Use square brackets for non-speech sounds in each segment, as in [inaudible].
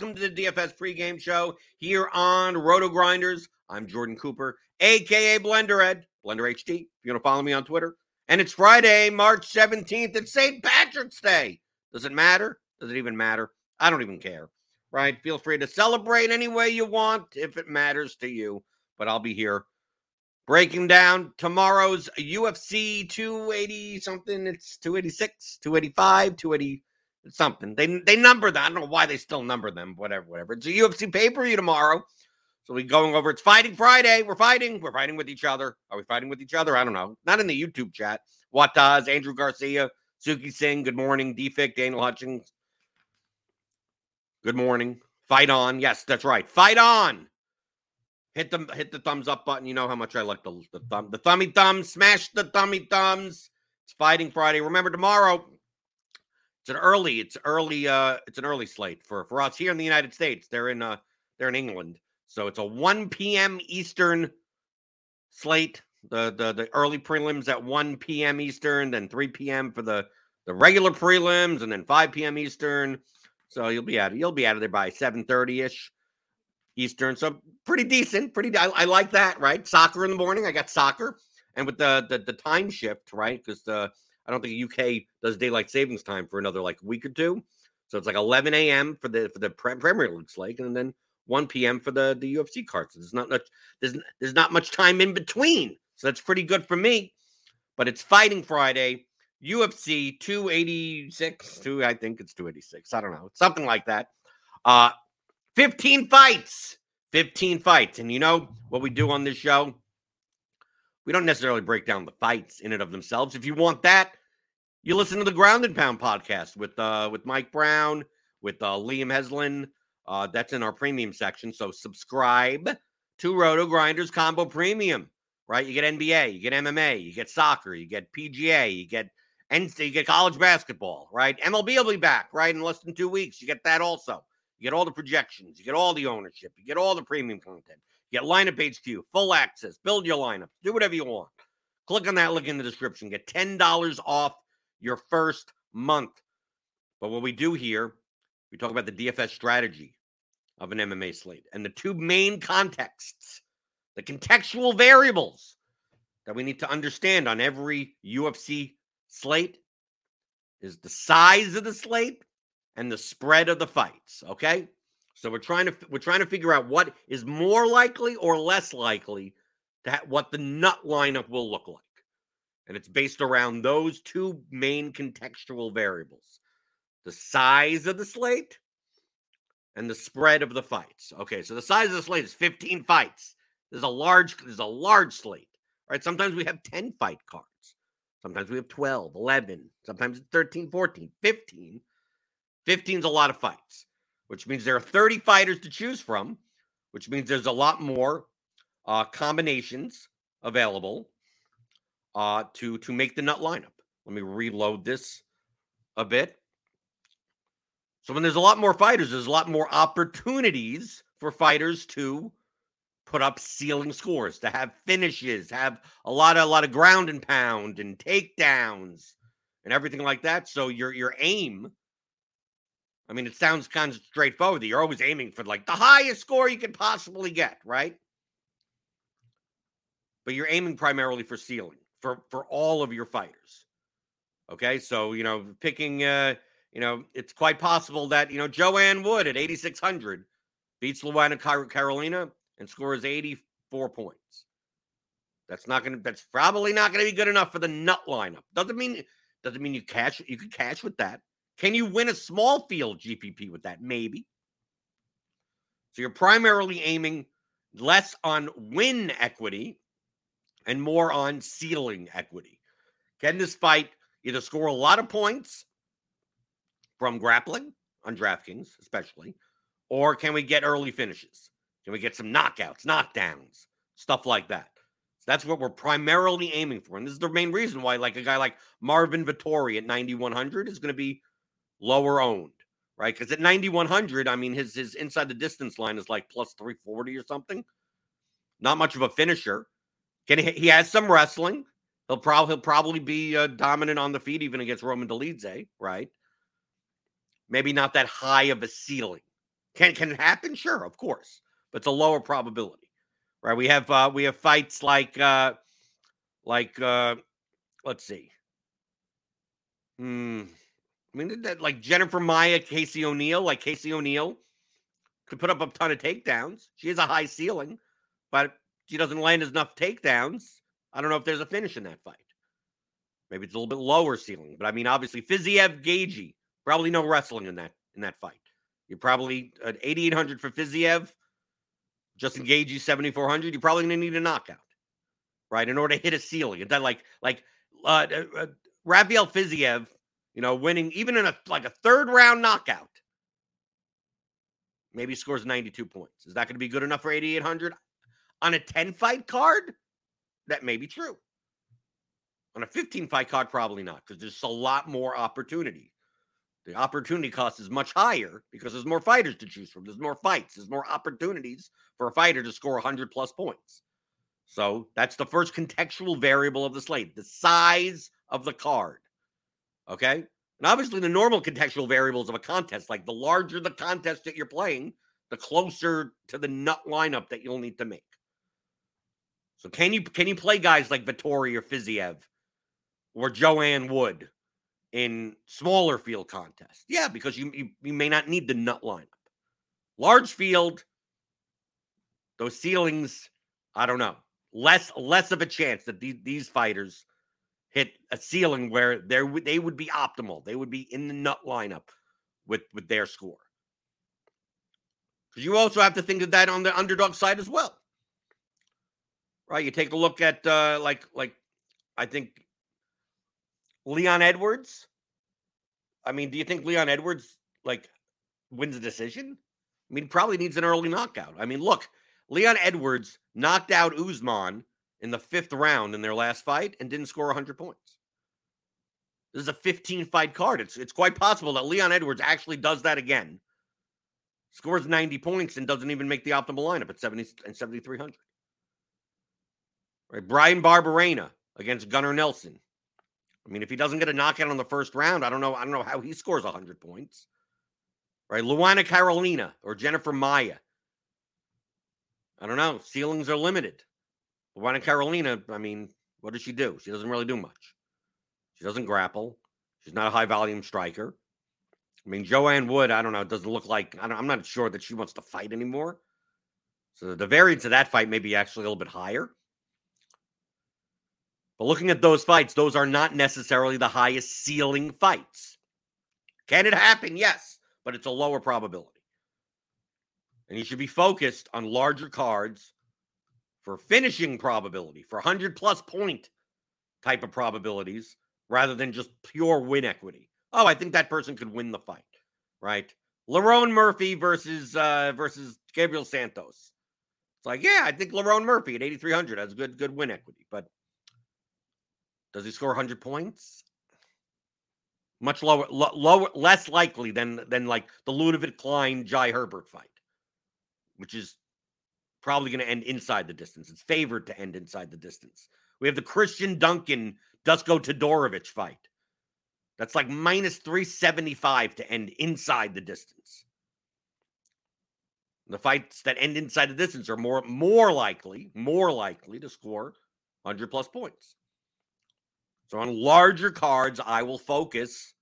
Welcome to the DFS pregame show here on RotoGrinders. I'm Jordan Cooper, aka Blender Ed, Blender HD. If you want to follow me on Twitter, and it's Friday, March 17th. It's St. Patrick's Day. Does it matter? Does it even matter? I don't even care. Right? Feel free to celebrate any way you want if it matters to you. But I'll be here breaking down tomorrow's UFC 280 something. It's 286, 285, 280 something. They they number that. I don't know why they still number them. Whatever, whatever. It's a UFC pay per view tomorrow. So we going over. It's Fighting Friday. We're fighting. We're fighting with each other. Are we fighting with each other? I don't know. Not in the YouTube chat. Does Andrew Garcia, Suki Singh? Good morning. Defik, Daniel Hutchings. Good morning. Fight on. Yes, that's right. Fight on. Hit the hit the thumbs up button. You know how much I like the the thumb the thummy thumbs. Smash the thummy thumbs. It's Fighting Friday. Remember tomorrow. It's an early. It's early. Uh, it's an early slate for for us here in the United States. They're in uh they're in England, so it's a 1 p.m. Eastern slate. The the the early prelims at 1 p.m. Eastern, then 3 p.m. for the the regular prelims, and then 5 p.m. Eastern. So you'll be out. You'll be out of there by 7:30 ish. Eastern. So pretty decent. Pretty. I, I, like that. Right. Soccer in the morning. I got soccer, and with the the, the time shift, right? Because the I don't think UK does daylight savings time for another like week or two. So it's like 11 a.m. for the for the Premier League like, and then 1 p.m. for the the UFC cards. So there's not much. There's there's not much time in between. So that's pretty good for me. But it's Fighting Friday. UFC 286, two, I think it's 286. I don't know. Something like that. Uh 15 fights. 15 fights. And you know what we do on this show? We don't necessarily break down the fights in and of themselves. If you want that, you listen to the Ground and Pound podcast with uh with Mike Brown, with uh Liam Heslin. Uh that's in our premium section. So subscribe to RotoGrinders Combo Premium. Right? You get NBA, you get MMA, you get soccer, you get PGA, you get and you get college basketball, right? MLB will be back, right? In less than two weeks. You get that also. You get all the projections, you get all the ownership, you get all the premium content, you get lineup HQ, full access, build your lineups, do whatever you want. Click on that link in the description. Get $10 off your first month. But what we do here, we talk about the DFS strategy of an MMA slate and the two main contexts, the contextual variables that we need to understand on every UFC slate is the size of the slate and the spread of the fights, okay? So we're trying to we're trying to figure out what is more likely or less likely to ha- what the nut lineup will look like. And it's based around those two main contextual variables. The size of the slate and the spread of the fights. Okay, so the size of the slate is 15 fights. There's a large there's a large slate. Right? Sometimes we have 10 fight cards. Sometimes we have 12, 11, sometimes 13, 14, 15. 15 is a lot of fights. which means there are 30 fighters to choose from, which means there's a lot more uh, combinations available uh, to to make the nut lineup. Let me reload this a bit. So when there's a lot more fighters, there's a lot more opportunities for fighters to put up ceiling scores, to have finishes, have a lot of a lot of ground and pound and takedowns and everything like that. So your your aim, I mean, it sounds kind of straightforward you're always aiming for like the highest score you could possibly get, right? But you're aiming primarily for ceiling for for all of your fighters. Okay, so you know, picking uh, you know, it's quite possible that you know Joanne Wood at 8600 beats Luana Carolina and scores 84 points. That's not to. That's probably not to be good enough for the nut lineup. Doesn't mean doesn't mean you catch. You could catch with that. Can you win a small field GPP with that? Maybe. So you're primarily aiming less on win equity and more on ceiling equity. Can this fight either score a lot of points from grappling on DraftKings, especially, or can we get early finishes? Can we get some knockouts, knockdowns, stuff like that? So that's what we're primarily aiming for. And this is the main reason why, like a guy like Marvin Vettori at 9,100 is going to be lower owned, right? Because at 9,100, I mean, his, his inside the distance line is like plus 340 or something. Not much of a finisher. Can he, he has some wrestling. He'll probably he'll probably be uh, dominant on the feet even against Roman Dolidze, right? Maybe not that high of a ceiling. Can can it happen? Sure, of course but it's a lower probability, right? We have uh, we have fights like uh, like uh, let's see, hmm, I mean that like Jennifer Maia, Casey O'Neill, like Casey O'Neill could put up a ton of takedowns. She has a high ceiling, but she doesn't land enough takedowns. I don't know if there's a finish in that fight. Maybe it's a little bit lower ceiling, but I mean, obviously, Fiziev, Gaethje, probably no wrestling in that in that fight. You're probably at 8,800 for Fiziev, Justin Gaethje 7400, you're probably going to need a knockout, right, in order to hit a ceiling. And then like like uh, uh, Rafael Fiziev, you know, winning even in a like a third round knockout, maybe scores 92 points. Is that going to be good enough for 8800 on a 10 fight card? That may be true. On a 15 fight card, probably not, because there's a lot more opportunity. The opportunity cost is much higher because there's more fighters to choose from. There's more fights. There's more opportunities for a fighter to score 100 plus points. So that's the first contextual variable of the slate, the size of the card. Okay. And obviously, the normal contextual variables of a contest, like the larger the contest that you're playing, the closer to the nut lineup that you'll need to make. So can you can you play guys like Vettori or Fiziev or Joanne Wood in smaller field contests. Yeah, because you, you, you may not need the nut lineup. Large field, those ceilings, I don't know. Less less of a chance that these, these fighters hit a ceiling where they they would be optimal. They would be in the nut lineup with with their score. Because you also have to think of that on the underdog side as well. Right? You take a look at uh like like I think Leon Edwards. I mean, do you think Leon Edwards like wins a decision? I mean, probably needs an early knockout. I mean, look, Leon Edwards knocked out Usman in the fifth round in their last fight and didn't score 100 points. This is a 15 fight card. It's it's quite possible that Leon Edwards actually does that again. Scores 90 points and doesn't even make the optimal lineup at 70 and 7300. Right, Bryan Barberena against Gunnar Nelson. I mean, if he doesn't get a knockout on the first round, I don't know. I don't know how he scores 100 points. Right? Luana Carolina or Jennifer Maia. I don't know. Ceilings are limited. Luana Carolina, I mean, what does she do? She doesn't really do much. She doesn't grapple. She's not a high volume striker. I mean, Joanne Wood, I don't know, It doesn't look like, I'm not sure that she wants to fight anymore. So the variance of that fight may be actually a little bit higher. But looking at those fights, those are not necessarily the highest ceiling fights. Can it happen? Yes, but it's a lower probability. And you should be focused on larger cards for finishing probability, for 100 plus point type of probabilities, rather than just pure win equity. Oh, I think that person could win the fight, right? Lerone Murphy versus uh versus Gabriel Santos. It's like, yeah, I think Lerone Murphy at 8,300 has good good win equity, but does he score 100 points? Much lower, lo- lower, less likely than than like the Ludovit Klein Jai Herbert fight, which is probably going to end inside the distance. It's favored to end inside the distance. We have the Christian Duncan Dusko Todorovic fight. That's like minus 375 to end inside the distance. The fights that end inside the distance are more more likely, more likely to score 100 plus points. So on larger cards, I will focus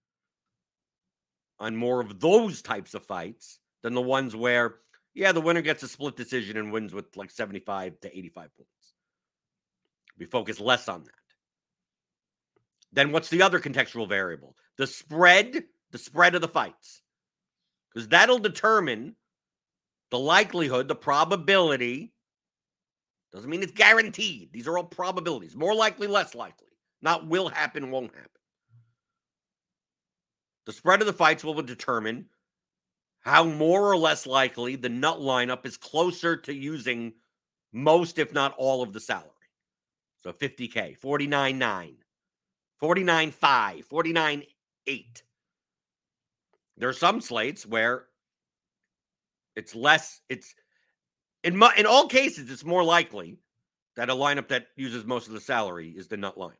on more of those types of fights than the ones where, yeah, the winner gets a split decision and wins with like 75 to 85 points. We focus less on that. Then what's the other contextual variable? The spread, the spread of the fights. Because that'll determine the likelihood, the probability. Doesn't mean it's guaranteed. These are all probabilities. More likely, less likely. Not will happen, won't happen. The spread of the fights will determine how more or less likely the nut lineup is closer to using most, if not all, of the salary. So 50K, 49.9, 49.5, 49.8. There are some slates where it's less, it's in, in all cases, it's more likely that a lineup that uses most of the salary is the nut lineup.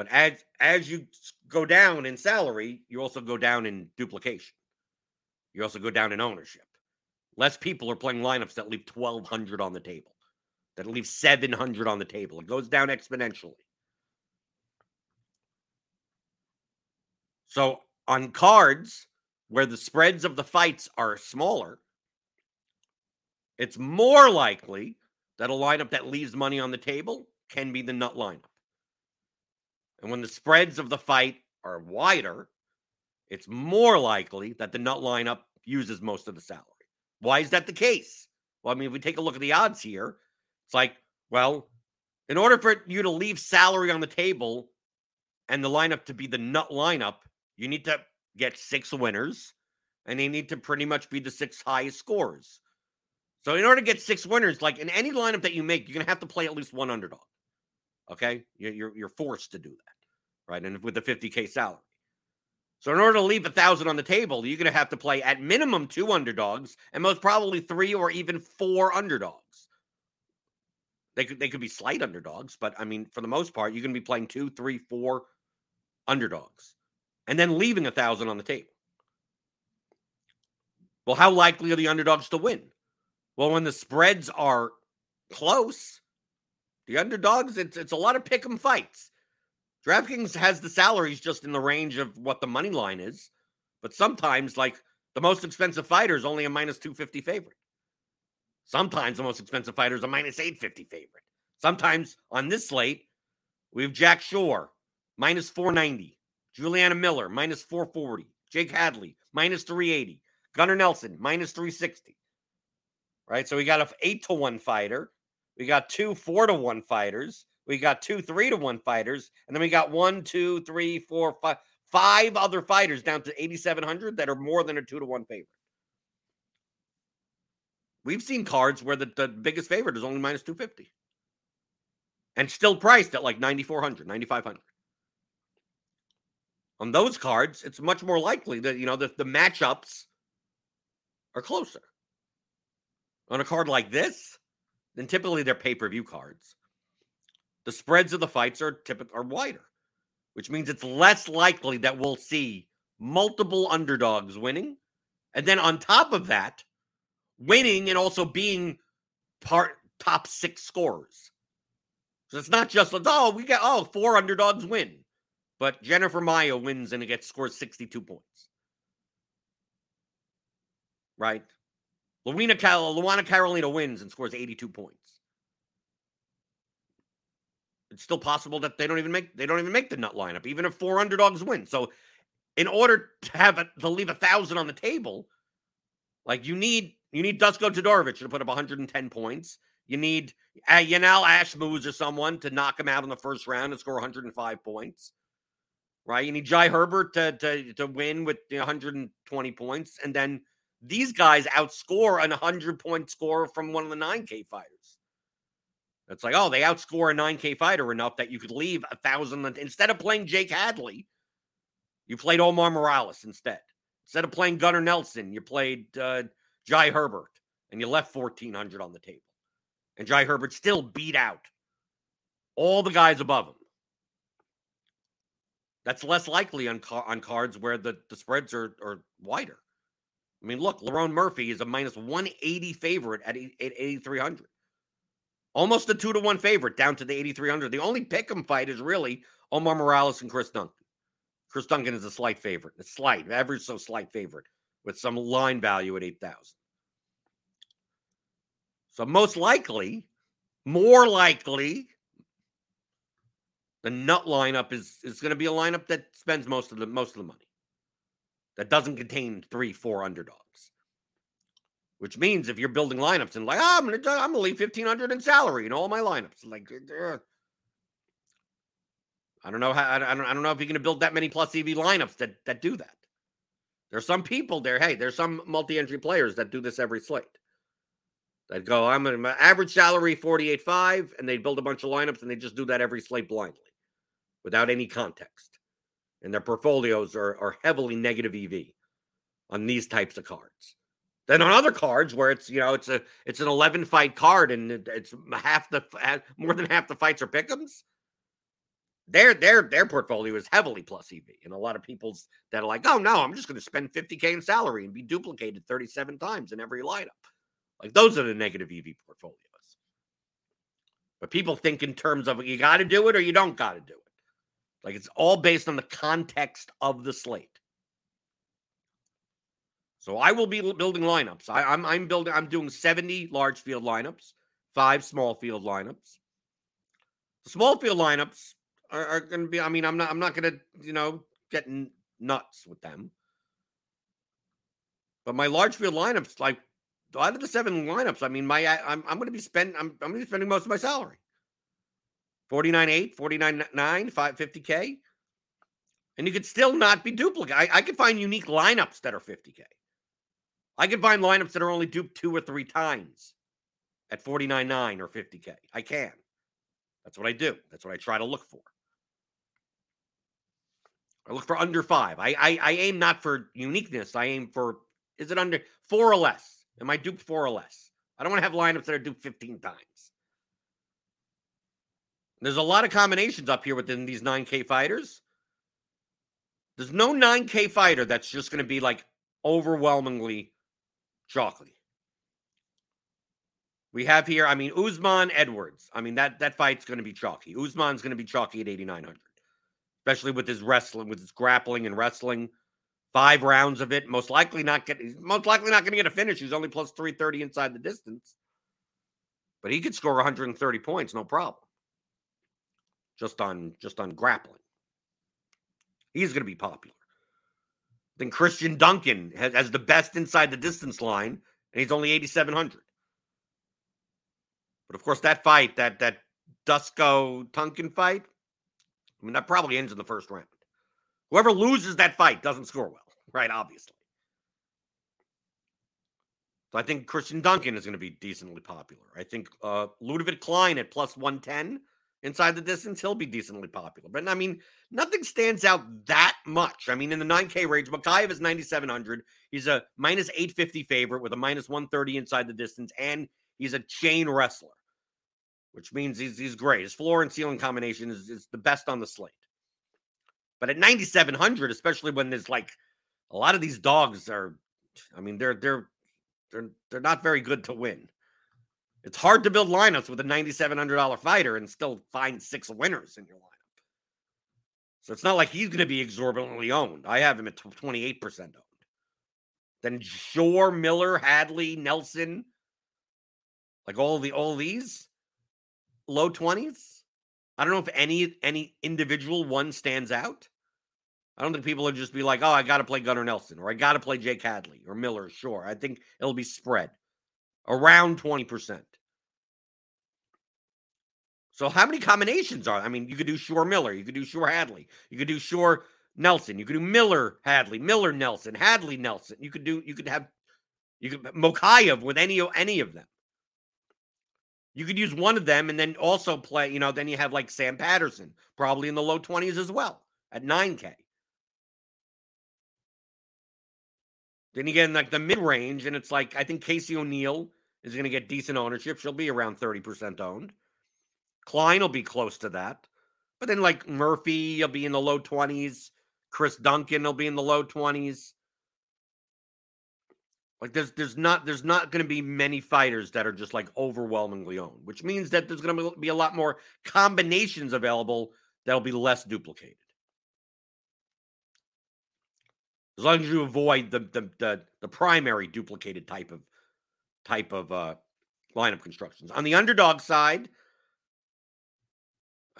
But as as you go down in salary, you also go down in duplication. You also go down in ownership. Less people are playing lineups that leave 1200 on the table. That leave 700 on the table. It goes down exponentially. So on cards where the spreads of the fights are smaller, it's more likely that a lineup that leaves money on the table can be the nut lineup. And when the spreads of the fight are wider, it's more likely that the nut lineup uses most of the salary. Why is that the case? Well, I mean, if we take a look at the odds here, it's like, well, in order for you to leave salary on the table and the lineup to be the nut lineup, you need to get six winners and they need to pretty much be the six highest scores. So, in order to get six winners, like in any lineup that you make, you're going to have to play at least one underdog. Okay, you're you're forced to do that, right? And with the 50k salary. So in order to leave a thousand on the table, you're going to have to play at minimum two underdogs, and most probably three or even four underdogs. They could they could be slight underdogs, but I mean, for the most part, you're going to be playing two, three, four underdogs, and then leaving a thousand on the table. Well, how likely are the underdogs to win? Well, when the spreads are close, the underdogs, it's it's a lot of pick 'em fights. DraftKings has the salaries just in the range of what the money line is, but sometimes, like the most expensive fighter is only a minus 250 favorite. Sometimes the most expensive fighter is a minus 850 favorite. Sometimes on this slate, we have Jack Shore, minus 490, Juliana Miller, minus 440, Jake Hadley, minus 380, Gunnar Nelson, minus 360. Right. So we got a eight to one fighter we got two four to one fighters. We got two three to one fighters. And then we got one, two, three, four, five, five other fighters down to 8,700 that are more than a two to one favorite. We've seen cards where the, the biggest favorite is only minus 250 and still priced at like 9,400, 9,500. On those cards, it's much more likely that, you know, the, the matchups are closer. On a card like this, then typically they're pay per view cards. The spreads of the fights are typically are wider, which means it's less likely that we'll see multiple underdogs winning, and then on top of that, winning and also being part top six scorers. So it's not just like, oh, we got oh four underdogs win, but Jennifer Maia wins and it gets scores 62 points. Right? Luana, Luana Carolina wins and scores 82 points. It's still possible that they don't even make they don't even make the nut lineup, even if four underdogs win. So, in order to have a, to leave a thousand on the table, like you need you need Dusko Todorovic to put up 110 points. You need uh, Yanal Ashmoz or someone to knock him out in the first round and score 105 points. right? You need Jai Herbert to to, to win with 120 points, and then these guys outscore an 100 point score from one of the 9K fighters. It's like, oh, they outscore a 9K fighter enough that you could leave a thousand instead of playing Jake Hadley, you played Omar Morales instead. Instead of playing Gunnar Nelson, you played uh, Jai Herbert, and you left 1,400 on the table. And Jai Herbert still beat out all the guys above him. That's less likely on, car- on cards where the, the spreads are, are wider. I mean, look, Lerone Murphy is a minus 180 favorite at, 8,300. Almost a two to one favorite down to the 8,300. The only pick 'em fight is really Omar Morales and Chris Duncan. Chris Duncan is a slight favorite, a slight, ever so slight favorite with some line value at 8,000. So, most likely, more likely, the nut lineup is is going to be a lineup that spends most of the most of the money. That doesn't contain three, four underdogs. Which means if you're building lineups and like, oh, I'm gonna I'm gonna leave fifteen hundred in salary in all my lineups, like, I don't know how I don't I don't know if you're gonna build that many plus EV lineups that that do that. There's some people there. Hey, there's some multi-entry players that do this every slate. That go, I'm an average salary 48.5, and they build a bunch of lineups and they just do that every slate blindly without any context. And their portfolios are, are heavily negative EV on these types of cards. Then on other cards where it's you know it's a it's an 11 fight card and it's half the more than half the fights are pickums. Their their their portfolio is heavily plus EV, and a lot of people's that are like, oh no, I'm just going to spend 50k in salary and be duplicated 37 times in every lineup. Like those are the negative EV portfolios. But people think in terms of you got to do it or you don't got to do it. Like it's all based on the context of the slate. So I will be building lineups. I, am I'm, I'm building. I'm doing 70 large field lineups, five small field lineups. The small field lineups are, are going to be. I mean, I'm not. I'm not going to you know get n- nuts with them. But my large field lineups, like out of the seven lineups, I mean, my I'm I'm going to be spending. I'm I'm going to be spending most of my salary. 49.8, 49.9, 550K. And you could still not be duplicate. I, I could find unique lineups that are 50K. I could find lineups that are only duped two or three times at 49.9 or 50K. I can. That's what I do. That's what I try to look for. I look for under five. I, I, I aim not for uniqueness. I aim for is it under four or less? Am I duped four or less? I don't want to have lineups that are duped 15 times. There's a lot of combinations up here within these 9K fighters. There's no 9K fighter that's just going to be like overwhelmingly chalky. We have here, I mean, Usman Edwards. I mean, that that fight's going to be chalky. Usman's going to be chalky at 8,900, especially with his wrestling, with his grappling and wrestling. Five rounds of it, most likely not get, most likely not going to get a finish. He's only plus 330 inside the distance, but he could score 130 points, no problem just on just on grappling. He's going to be popular. Then Christian Duncan has, has the best inside the distance line, and he's only 8,700. But of course, that fight, that that Dusko Tunkin fight, I mean, that probably ends in the first round. Whoever loses that fight doesn't score well, right? Obviously. So I think Christian Duncan is going to be decently popular. I think uh, Ludovit Klein at plus 110 inside the distance, he'll be decently popular. But I mean, nothing stands out that much. I mean, in the 9K range, Mokaev is 9,700. He's a minus 850 favorite with a minus 130 inside the distance, and he's a chain wrestler, which means he's, he's great. His floor and ceiling combination is, is the best on the slate. But at 9,700, especially when there's like a lot of these dogs are, I mean, they're, they're, they're, they're not very good to win. It's hard to build lineups with a $9,700 fighter and still find six winners in your lineup. So it's not like he's going to be exorbitantly owned. I have him at 28% owned. Then Shore, Miller, Hadley, Nelson, like all the all these low 20s. I don't know if any any individual one stands out. I don't think people will just be like, "Oh, I got to play Gunnar Nelson," or "I got to play Jake Hadley or Miller." Sure, I think it'll be spread around 20%. So how many combinations are? I mean, you could do Shore Miller, you could do Shore Hadley, you could do Shore Nelson, you could do Miller Hadley, Miller Nelson, Hadley Nelson. You could do you could have you could Mokaev with any any of them. You could use one of them and then also play, you know, then you have like Sam Patterson, probably in the low 20s as well at 9K. Then you get in like the mid range, and it's like I think Casey O'Neill is going to get decent ownership. She'll be around 30% owned. Klein will be close to that. But then like Murphy, will be in the low 20s. Chris Duncan will be in the low 20s. Like there's there's not there's not going to be many fighters that are just like overwhelmingly owned, which means that there's going to be a lot more combinations available that'll be less duplicated. As long as you avoid the the the, the primary duplicated type of type of uh, lineup constructions. On the underdog side,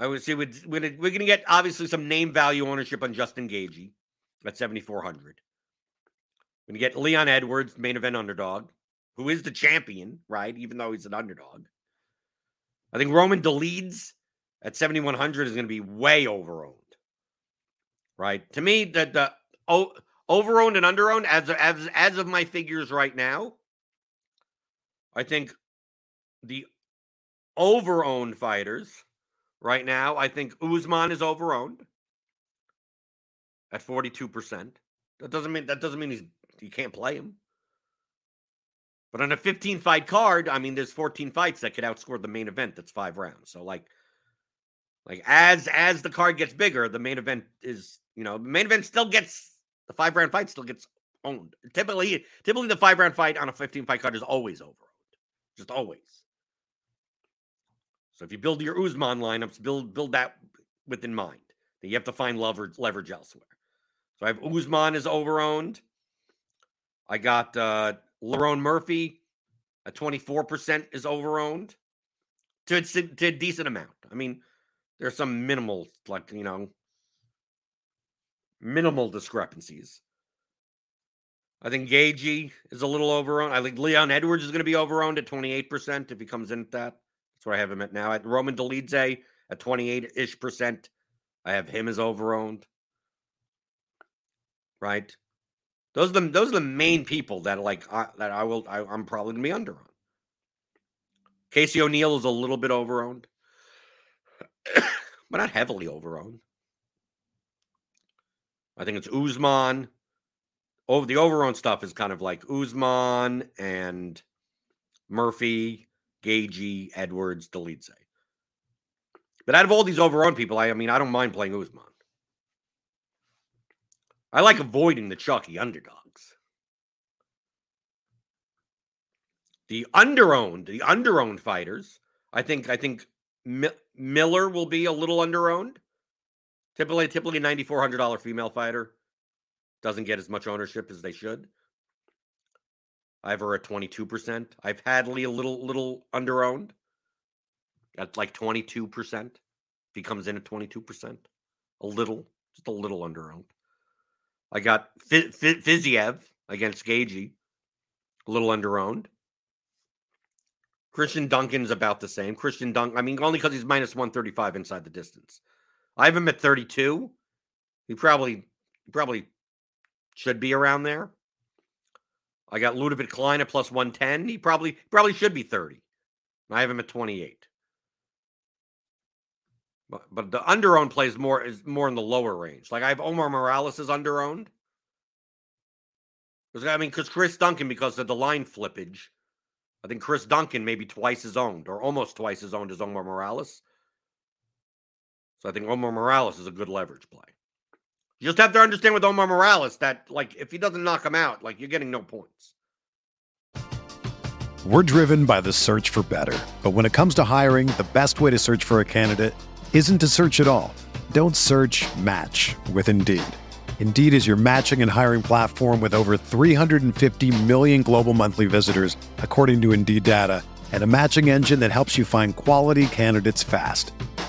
I would say we're, we're going to get obviously some name value ownership on Justin Gaethje at 7,400. We're going to get Leon Edwards, main event underdog, who is the champion, right? Even though he's an underdog. I think Roman Dolidze at 7,100 is going to be way overowned, right? To me, the, the oh, overowned and underowned, as, as, as of my figures right now, I think the overowned fighters right now, I think Usman is overowned at 42%. That doesn't mean that doesn't mean he's you can't play him. But on a 15 fight card, I mean there's 14 fights that could outscore the main event that's 5 rounds. So like like as as the card gets bigger, the main event is, you know, the main event still gets the 5 round fight still gets owned. Typically typically the 5 round fight on a 15 fight card is always overowned. Just always. So if you build your Usman lineups, build build that within mind. That you have to find leverage leverage elsewhere. So I have Usman is overowned. I got uh Lerone Murphy at 24% is overowned to, to a decent amount. I mean, there's some minimal, like, you know, minimal discrepancies. I think Gaethje is a little overowned. I think Leon Edwards is going to be overowned at 28% if he comes in at that. That's where I have him at now. At Roman Dolidze at 28 ish percent, I have him as overowned. Right? Those are the those are the main people that like I, that I will I, am probably gonna be under on. Casey O'Neill is a little bit overowned, but not heavily overowned. I think it's Usman, over the overown stuff is kind of like Usman and Murphy, Gaethje, Edwards, Dolidze. But out of all these overowned people, I, I mean, I don't mind playing Usman. I like avoiding the chalky underdogs. The underowned, the underowned fighters, I think, I think M- Miller will be a little underowned. Typically, typically a ninety four hundred dollar female fighter doesn't get as much ownership as they should. I have her at 22%. I've Hadley a little little underowned at like 22%. If he comes in at 22%, a little, just a little underowned. I got F- F- Fiziev against Gaethje, a little underowned. Christian Duncan's about the same. Christian Duncan, I mean, only because he's minus 135 inside the distance. I have him at 32. He probably, probably should be around there. I got Ludovit Klein at plus 110. He probably probably should be 30. I have him at 28. But but the underowned plays more is more in the lower range. Like I have Omar Morales is underowned. Because I mean, because Chris Duncan, because of the line flippage, I think Chris Duncan may be twice as owned or almost twice as owned as Omar Morales. So I think Omar Morales is a good leverage play. You just have to understand with Omar Morales that, like, if he doesn't knock him out, like, you're getting no points. We're driven by the search for better. But when it comes to hiring, the best way to search for a candidate isn't to search at all. Don't search match with Indeed. Indeed is your matching and hiring platform with over 350 million global monthly visitors, according to Indeed data, and a matching engine that helps you find quality candidates fast.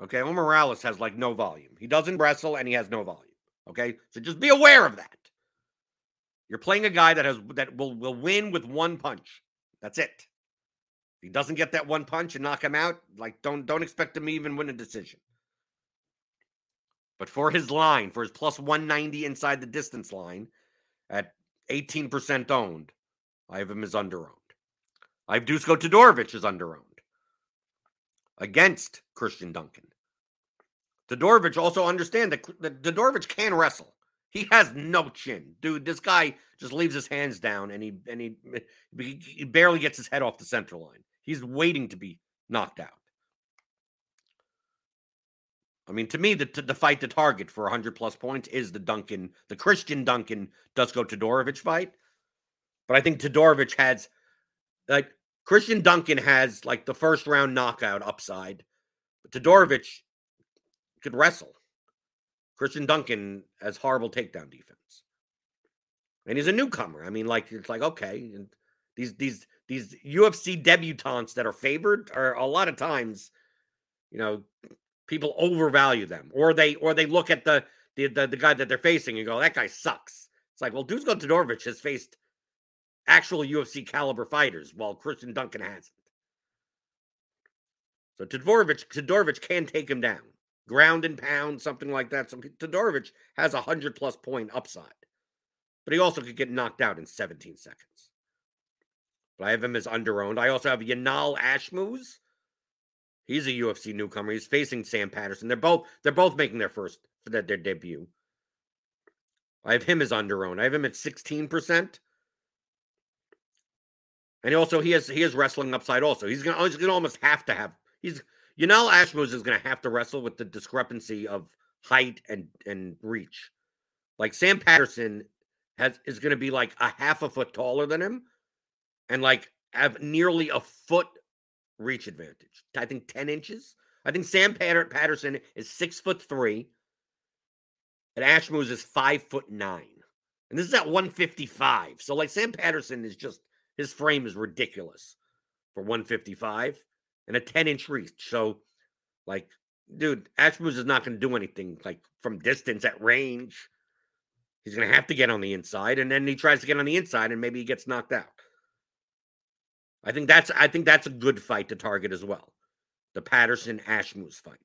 Okay, well, Morales has like no volume. He doesn't wrestle and he has no volume. Okay, so just be aware of that. You're playing a guy that has that will will win with one punch. That's it. If he doesn't get that one punch and knock him out, like don't don't expect him to even win a decision. But for his line, for his plus 190 inside the distance line at 18% owned, I have him as under owned. I have Dusko Todorovic as under owned against Christian Duncan. Todorovic also understand that, that can wrestle. He has no chin, dude. This guy just leaves his hands down and he and he, he barely gets his head off the center line. He's waiting to be knocked out. I mean, to me, the the fight to target for 100 plus points is the Duncan, the Christian Duncan Dusko Todorovic fight. But I think Todorovic has like Christian Duncan has like the first round knockout upside. But Todorovic could wrestle. Christian Duncan has horrible takedown defense. And he's a newcomer. I mean, like it's like, okay, and these these these UFC debutantes that are favored are a lot of times, you know, people overvalue them. Or they or they look at the the the, the guy that they're facing and go, that guy sucks. It's like, well, Dusko Todorovic has faced actual UFC caliber fighters, while Christian Duncan hasn't. So Todorovic, Todorovic can take him down ground and pound, something like that. So Todorovic has a hundred plus point upside, but he also could get knocked out in 17 seconds. But I have him as underowned. I also have Yanal Ashmoz. He's a UFC newcomer. He's facing Sam Patterson. They're both they're both making their first their, their debut. I have him as underowned. I have him at 16%. And also he has he has wrestling upside also. He's gonna he's gonna almost have to have he's Yanal Ashmoz is to have to wrestle with the discrepancy of height and and reach. Like Sam Patterson has is to be like a half a foot taller than him, and like have nearly a foot reach advantage. I think ten inches. I think Sam Patterson is six foot three, and Ashmoz is five foot nine, and this is at one fifty five. So like Sam Patterson is just his frame is ridiculous for one fifty five and a 10 inch reach. So, like, dude, Ashmoz is not going to do anything like from distance at range. He's going to have to get on the inside, and then he tries to get on the inside, and maybe he gets knocked out. I think that's I think that's a good fight to target as well. The Patterson Ashmoz fight.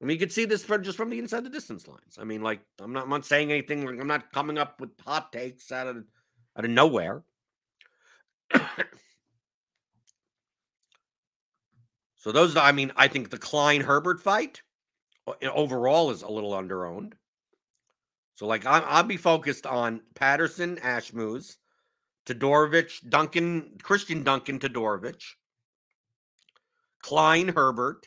I mean, you can see this from just from the inside the distance lines. I mean, like I'm not I'm not saying anything. Like I'm not coming up with hot takes out of out of nowhere. So those, I mean, I think the Klein Herbert fight overall is a little underowned. So like i I'll be focused on Patterson, Ashmoz, Todorovic, Duncan, Christian Duncan, Todorovic, Klein Herbert.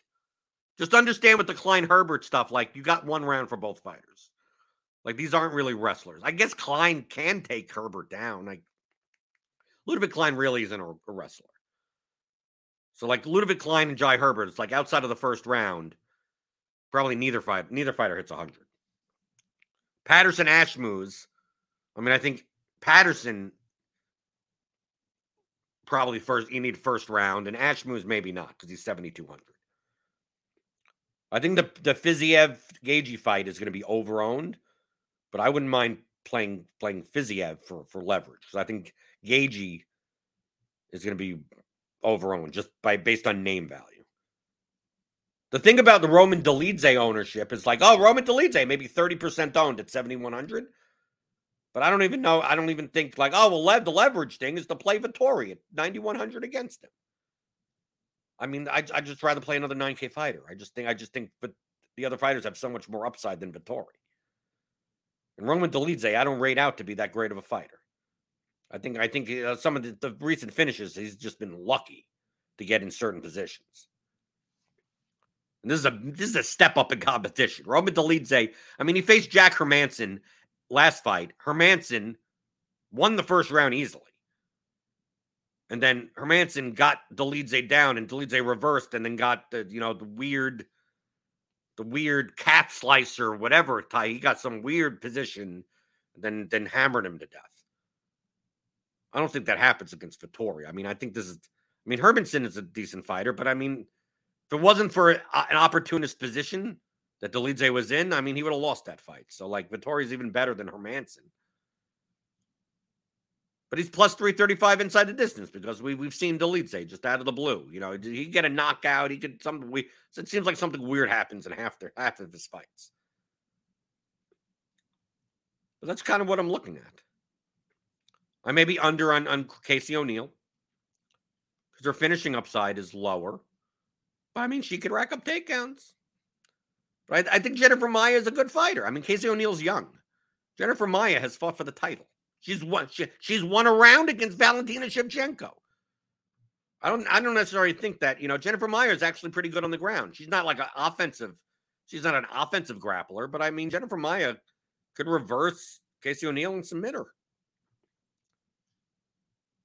Just understand with the Klein Herbert stuff, like you got one round for both fighters. Like these aren't really wrestlers. I guess Klein can take Herbert down. Like Ludovit Klein really isn't a, a wrestler. So like Ludovit Klein and Jai Herbert, it's like outside of the first round, probably neither fight neither fighter hits 100. Patterson Ashmoz, I mean, I think Patterson probably first you need first round, and Ashmoz maybe not because he's 7,200. I think the the Fiziev Gaethje fight is going to be overowned, but I wouldn't mind playing playing Fiziev for for leverage because I think Gaethje is going to be overowned just by based on name value. The thing about the Roman Dolidze ownership is like, oh, Roman Dolidze maybe 30% owned at 7,100. But I don't even know. I don't even think like, oh, well, the leverage thing is to play Vettori at 9,100 against him. I mean, I I just rather play another 9K fighter. I just think I just think but the other fighters have so much more upside than Vettori. And Roman Dolidze, I don't rate out to be that great of a fighter. I think I think uh, some of the, the recent finishes he's just been lucky to get in certain positions. And this is a this is a step up in competition. Roman Dolidze, I mean, he faced Jack Hermansson last fight. Hermansson won the first round easily. And then Hermansson got Dolidze down and Dolidze reversed and then got the, you know, the weird the weird cat slicer, whatever tie. He got some weird position, then then hammered him to death. I don't think that happens against Vettori. I mean, I think this is. I mean, Hermansson is a decent fighter, but I mean, if it wasn't for an opportunist position that Dolidze was in, I mean, he would have lost that fight. So, like, Vettori's even better than Hermansson. But he's plus 335 inside the distance because we, we've seen Dolidze just out of the blue. You know, he get a knockout. He could something we it seems like something weird happens in half their half of his fights. But that's kind of what I'm looking at. I may be under on, on Casey O'Neill because her finishing upside is lower. But I mean, she could rack up takedowns. But I, I think Jennifer Maia is a good fighter. I mean, Casey O'Neill's young. Jennifer Maia has fought for the title. She's won. She, she's won a round against Valentina Shevchenko. I don't. I don't necessarily think that you know Jennifer Maia is actually pretty good on the ground. She's not like an offensive. She's not an offensive grappler, but I mean Jennifer Maia could reverse Casey O'Neill and submit her.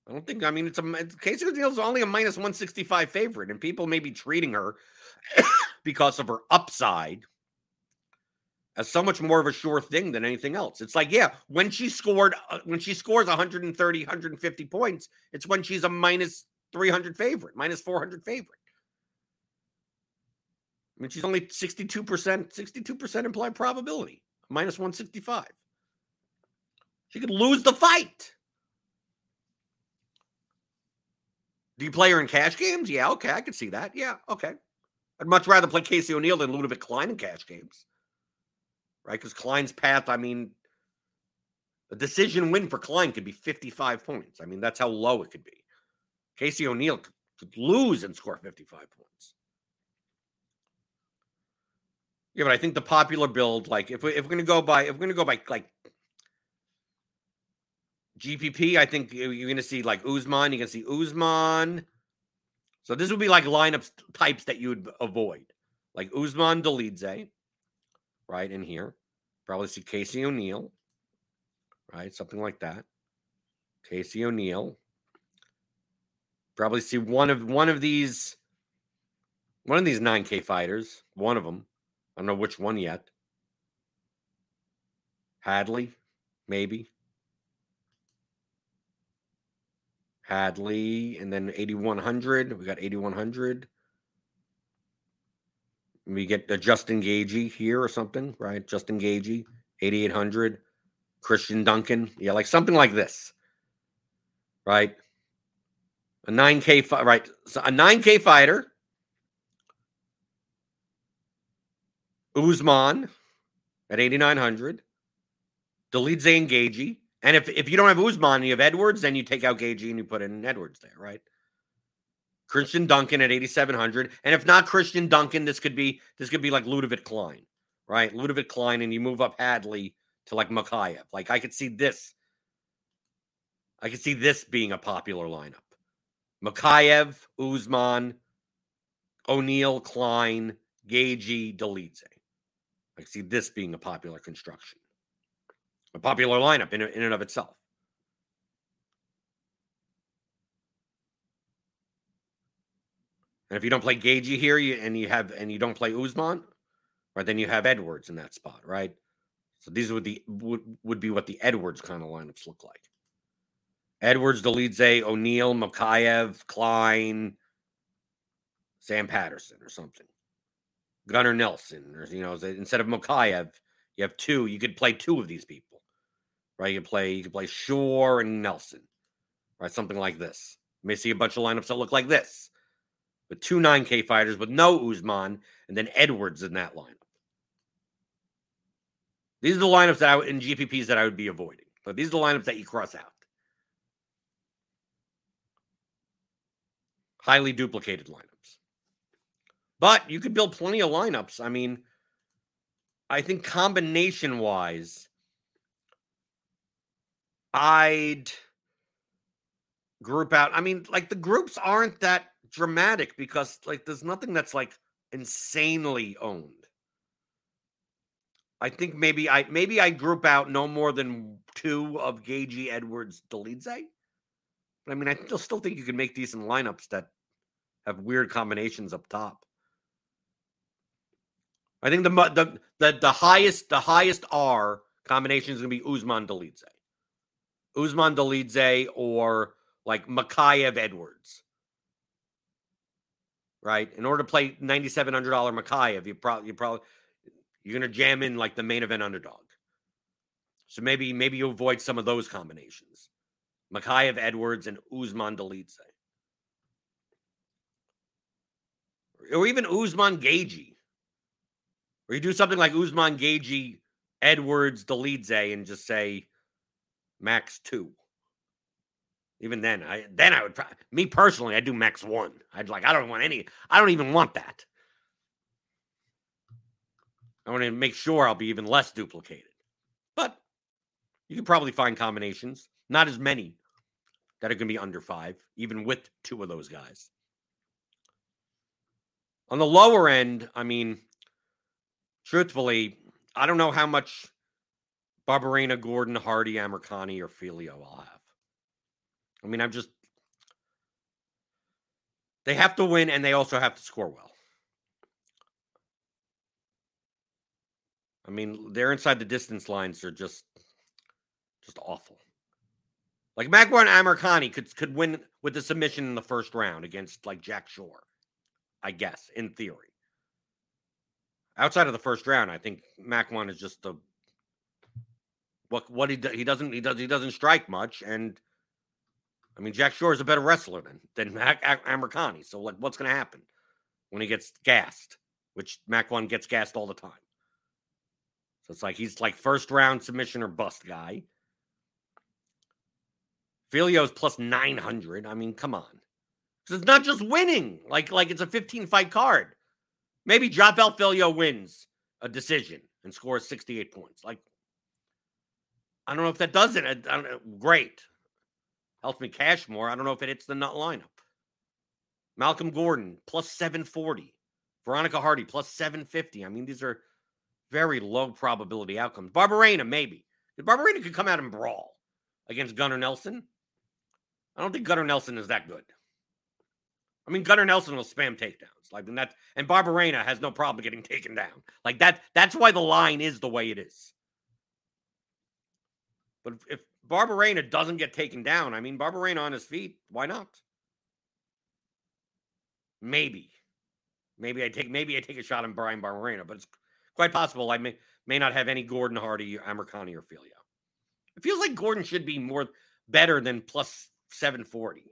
I don't think. I mean, it's a Casey O'Neill's only a minus one sixty five favorite, and people may be treating her [coughs] because of her upside as so much more of a sure thing than anything else. It's like, yeah, when she scored, uh, when she scores 130, 150 points, it's when she's a minus 300 favorite, minus 400 favorite. I mean, she's only 62%, 62% implied probability, minus 165. She could lose the fight. Do you play her in cash games? Yeah, okay, I can see that. Yeah, okay. I'd much rather play Casey O'Neill than Ludovit Klein in cash games right? Because Klein's path, I mean, a decision win for Klein could be 55 points. I mean, that's how low it could be. Casey O'Neill could lose and score 55 points. Yeah, but I think the popular build, like if we if we're gonna go by if we're gonna go by like GPP, I think you're gonna see like Usman, you're gonna see Usman. So this would be like lineup types that you would avoid, like Usman Dolidze, right in here. Probably see Casey O'Neill, right? Something like that. Casey O'Neill. Probably see one of one of these one of these 9K fighters, one of them. I don't know which one yet. Hadley, maybe. Hadley, and then 8100. We got 8100. We get a Justin Gaethje here or something, right? Justin Gaethje, 8800. Christian Duncan, yeah, like something like this, right? A 9K, fi- right? So a 9K fighter, Usman at 8,900, Dolidze and Gaethje. And if, if you don't have Usman, you have Edwards, then you take out Gaethje and you put in Edwards there, right? Christian Duncan at 8700 and if not Christian Duncan this could be this could be like Ludovit Klein right? Ludovit Klein and you move up Hadley to like Mokaev like I could see this I could see this being a popular lineup. Mokaev Usman O'Neill Klein Gaethje, Dolidze I see this being a popular construction a popular lineup in, in and of itself And if you don't play Gaethje here, you, and you have and you don't play Usman, right, then you have Edwards in that spot, right? So these would the would, would be what the Edwards kind of lineups look like. Edwards, Dolidze, O'Neill, Mokaev, Klein, Sam Patterson, or something. Gunnar Nelson, or you know, instead of Mokaev, you have two. You could play two of these people, right? You could play you can play Shore and Nelson, right? Something like this. You may see a bunch of lineups that look like this with two 9K fighters with no Usman and then Edwards in that lineup. These are the lineups that I in GPPs that I would be avoiding. But these are the lineups that you cross out. Highly duplicated lineups. But you could build plenty of lineups. I mean, I think combination wise, I'd group out. I mean, like the groups aren't that dramatic because like there's nothing that's like insanely owned. I think maybe I maybe I group out no more than two of Gaethje Edwards Dolidze. Eh? But I mean, I still still think you can make decent lineups that have weird combinations up top. I think the the the, the highest the highest R combination is going to be Usman Dolidze. Usman Dolidze or like Mokaev Edwards. Right? In order to play $9700 Mokaev, you probably you probably you're going to jam in like the main event underdog. So maybe maybe you avoid some of those combinations. Mokaev Edwards and Usman Dolidze. Or even Usman Gaethje. Or you do something like Usman Gaethje Edwards Dolidze and just say max two. Even then, I then I would me personally, I do max one. I'd like I don't want any. I don't even want that. I want to make sure I'll be even less duplicated. But you can probably find combinations, not as many that are going to be under five, even with two of those guys. On the lower end, I mean, truthfully, I don't know how much Barberena, Gordon, Hardy, Amirkhani, or Filho I'll have. I mean, I'm just they have to win and they also have to score well. I mean, they're inside the distance lines are just just awful. Like Makwan and Amirkhani could could win with the submission in the first round against like Jack Shore, I guess, in theory. Outside of the first round, I think Makwan is just the what what he do, he doesn't he does he doesn't strike much, and I mean Jack Shore is a better wrestler than than Mac, Amirkhani. So like, what's going to happen when he gets gassed? Which Makwan gets gassed all the time. So it's like he's like first round submission or bust guy. Filho's plus 900. I mean, come on. Because it's not just winning. Like, like it's a 15 fight card. Maybe Jafel Filho wins a decision and scores 68 points. Like, I don't know if that does it. I, I don't. Uh, great. Helps me cash more. I don't know if it hits the nut lineup. Malcolm Gordon plus 740. Veronica Hardy plus 750. I mean, these are very low probability outcomes. Barberena, maybe. Barberena could come out and brawl against Gunnar Nelson. I don't think Gunnar Nelson is that good. I mean, Gunnar Nelson will spam takedowns like and that, and Barberena has no problem getting taken down. Like that. That's why the line is the way it is. But if Barberena doesn't get taken down, I mean, Barberena on his feet, why not? Maybe, maybe I take maybe I take a shot on Bryan Barberena, but it's quite possible I may may not have any Gordon Hardy, Amirkhani, or Filho. It feels like Gordon should be more better than plus 740. It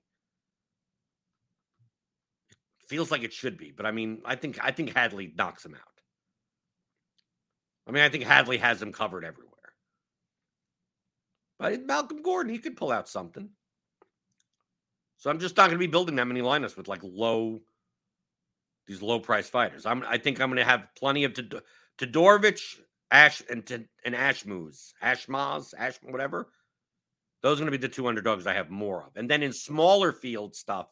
feels like it should be, but I mean, I think I think Hadley knocks him out. I mean, I think Hadley has him covered everywhere. But Malcolm Gordon, he could pull out something. So I'm just not going to be building that many lineups with like low, these low price fighters. I'm, I think I'm going to have plenty of Todorovic, Ash, and and Ashmoos, Ashmaz, Ash, whatever. Those are going to be the two underdogs I have more of. And then in smaller field stuff,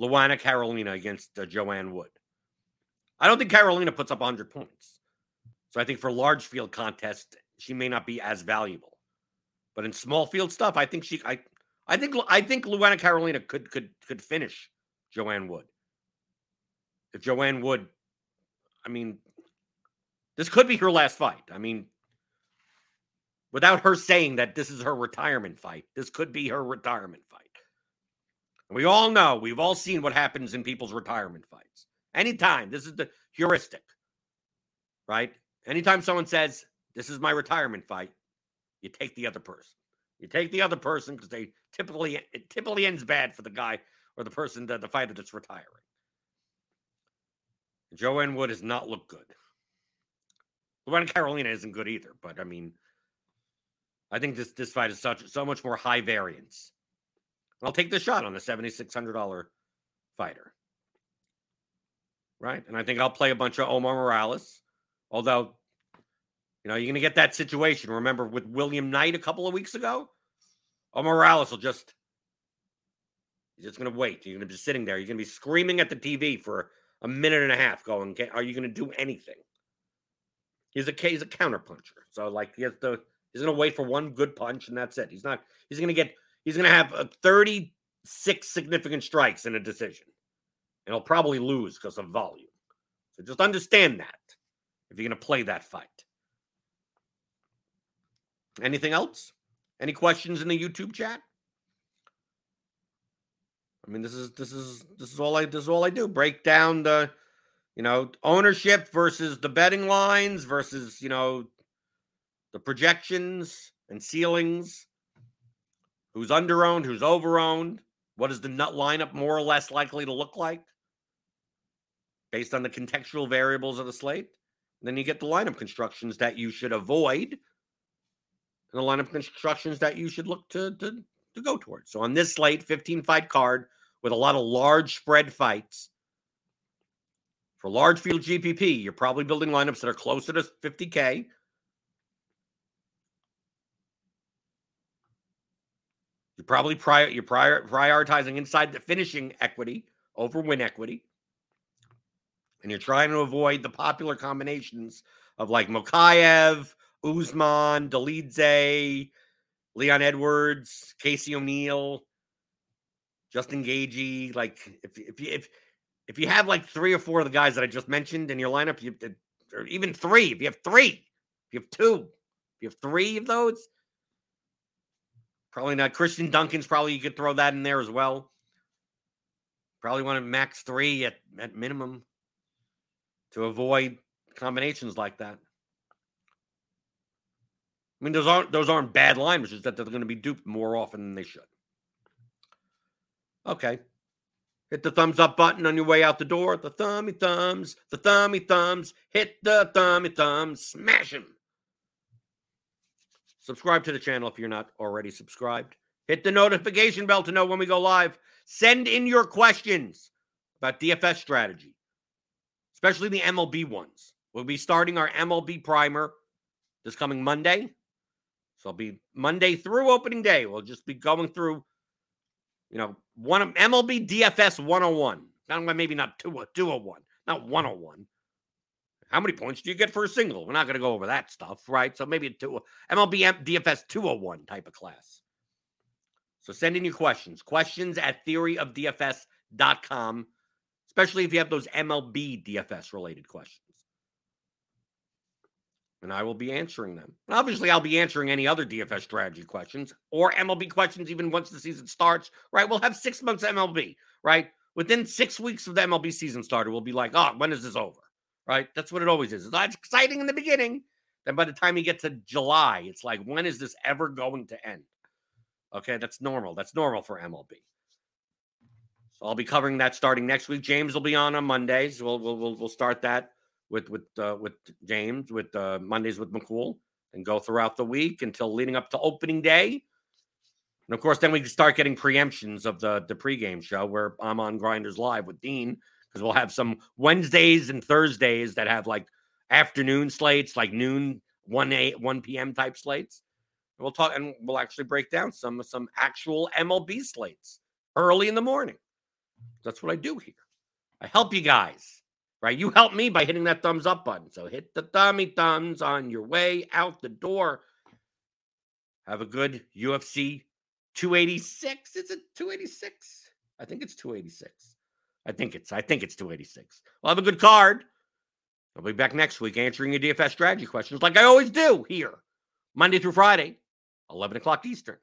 Luana Carolina against uh, Joanne Wood. I don't think Carolina puts up 100 points. So I think for large field contest, she may not be as valuable. But in small field stuff, I think she I I think I think Luana Carolina could could could finish Joanne Wood. If Joanne Wood, I mean, this could be her last fight. I mean, without her saying that this is her retirement fight. This could be her retirement fight. We all know, we've all seen what happens in people's retirement fights. Anytime, this is the heuristic, right? Anytime someone says, This is my retirement fight, you take the other person. You take the other person because they typically it typically ends bad for the guy or the person that the fighter that's retiring. Joanne Wood does not look good. Luana Carolina isn't good either, but I mean, I think this this fight is such so much more high variance. I'll take the shot on the seventy six hundred dollar fighter, right? And I think I'll play a bunch of Omar Morales, although you know you're going to get that situation. Remember with William Knight a couple of weeks ago, Omar Morales will just He's just going to wait. You're going to be sitting there. You're going to be screaming at the TV for a minute and a half, going, "Are you going to do anything?" He's a he's a counterpuncher, so like he has to. He's going to wait for one good punch, and that's it. He's not. He's going to get. He's going to have a 36 significant strikes in a decision, and he'll probably lose because of volume. So just understand that if you're going to play that fight. Anything else? Any questions in the YouTube chat? I mean, this is this is this is all I this is all I do. Break down the, you know, ownership versus the betting lines versus you know, the projections and ceilings. Who's under owned? Who's over owned? What is the nut lineup more or less likely to look like? Based on the contextual variables of the slate. And then you get the lineup constructions that you should avoid and the lineup constructions that you should look to, to, to go towards. So on this slate, 15 fight card with a lot of large spread fights. For large field GPP, you're probably building lineups that are closer to 50K. You're probably prior, you're prior, prioritizing inside the finishing equity over win equity. And you're trying to avoid the popular combinations of like Mokaev, Usman, Dolidze, Leon Edwards, Casey O'Neill, Justin Gaethje. Like if if you if if you have like three or four of the guys that I just mentioned in your lineup, you or even three. If you have three, if you have two, if you have three of those, probably not. Christian Duncan's probably you could throw that in there as well. Probably want to max three at at minimum to avoid combinations like that. I mean, those aren't those aren't bad lines, just that they're going to be duped more often than they should. Okay. Hit the thumbs up button on your way out the door. The thummy thumbs, the thummy thumbs. Hit the thummy thumbs. Smash them. Subscribe to the channel if you're not already subscribed. Hit the notification bell to know when we go live. Send in your questions about DFS strategy, especially the MLB ones. We'll be starting our MLB primer this coming Monday. So it'll be Monday through opening day. We'll just be going through you know, one of MLB DFS 101. Not maybe not 201, uh, not 101. How many points do you get for a single? We're not going to go over that stuff, right? So maybe a two, uh, MLB DFS 201 type of class. So send in your questions. Questions at theoryofdfs.com, especially if you have those MLB DFS related questions and I will be answering them. Obviously, I'll be answering any other DFS strategy questions or MLB questions even once the season starts, right? We'll have six months MLB, right? Within six weeks of the MLB season started, we'll be like, oh, when is this over? Right? That's what it always is. It's exciting in the beginning. Then by the time you get to July, it's like, when is this ever going to end? Okay, that's normal. That's normal for MLB. So I'll be covering that starting next week. James will be on on Mondays. We'll we'll, we'll start that with with uh, with James with uh, Mondays with McCool and go throughout the week until leading up to opening day. And of course, then we can start getting preemptions of the the pregame show where I'm on Grinders Live with Dean because we'll have some Wednesdays and Thursdays that have like afternoon slates, like noon, one eight, one p.m. type slates. And we'll talk and we'll actually break down some some actual MLB slates early in the morning. That's what I do here. I help you guys right? You help me by hitting that thumbs up button. So hit the thummy thumbs on your way out the door. Have a good UFC 286. Is it 286? I think it's 286. I think it's I think it's 286. We'll have a good card. I'll be back next week answering your DFS strategy questions like I always do here, Monday through Friday, 11 o'clock Eastern,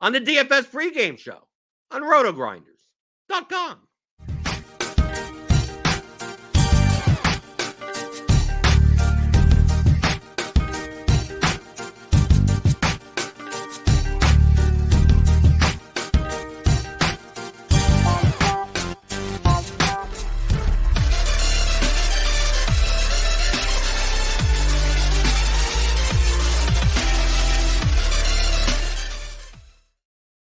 on the DFS pregame show on rotogrinders.com.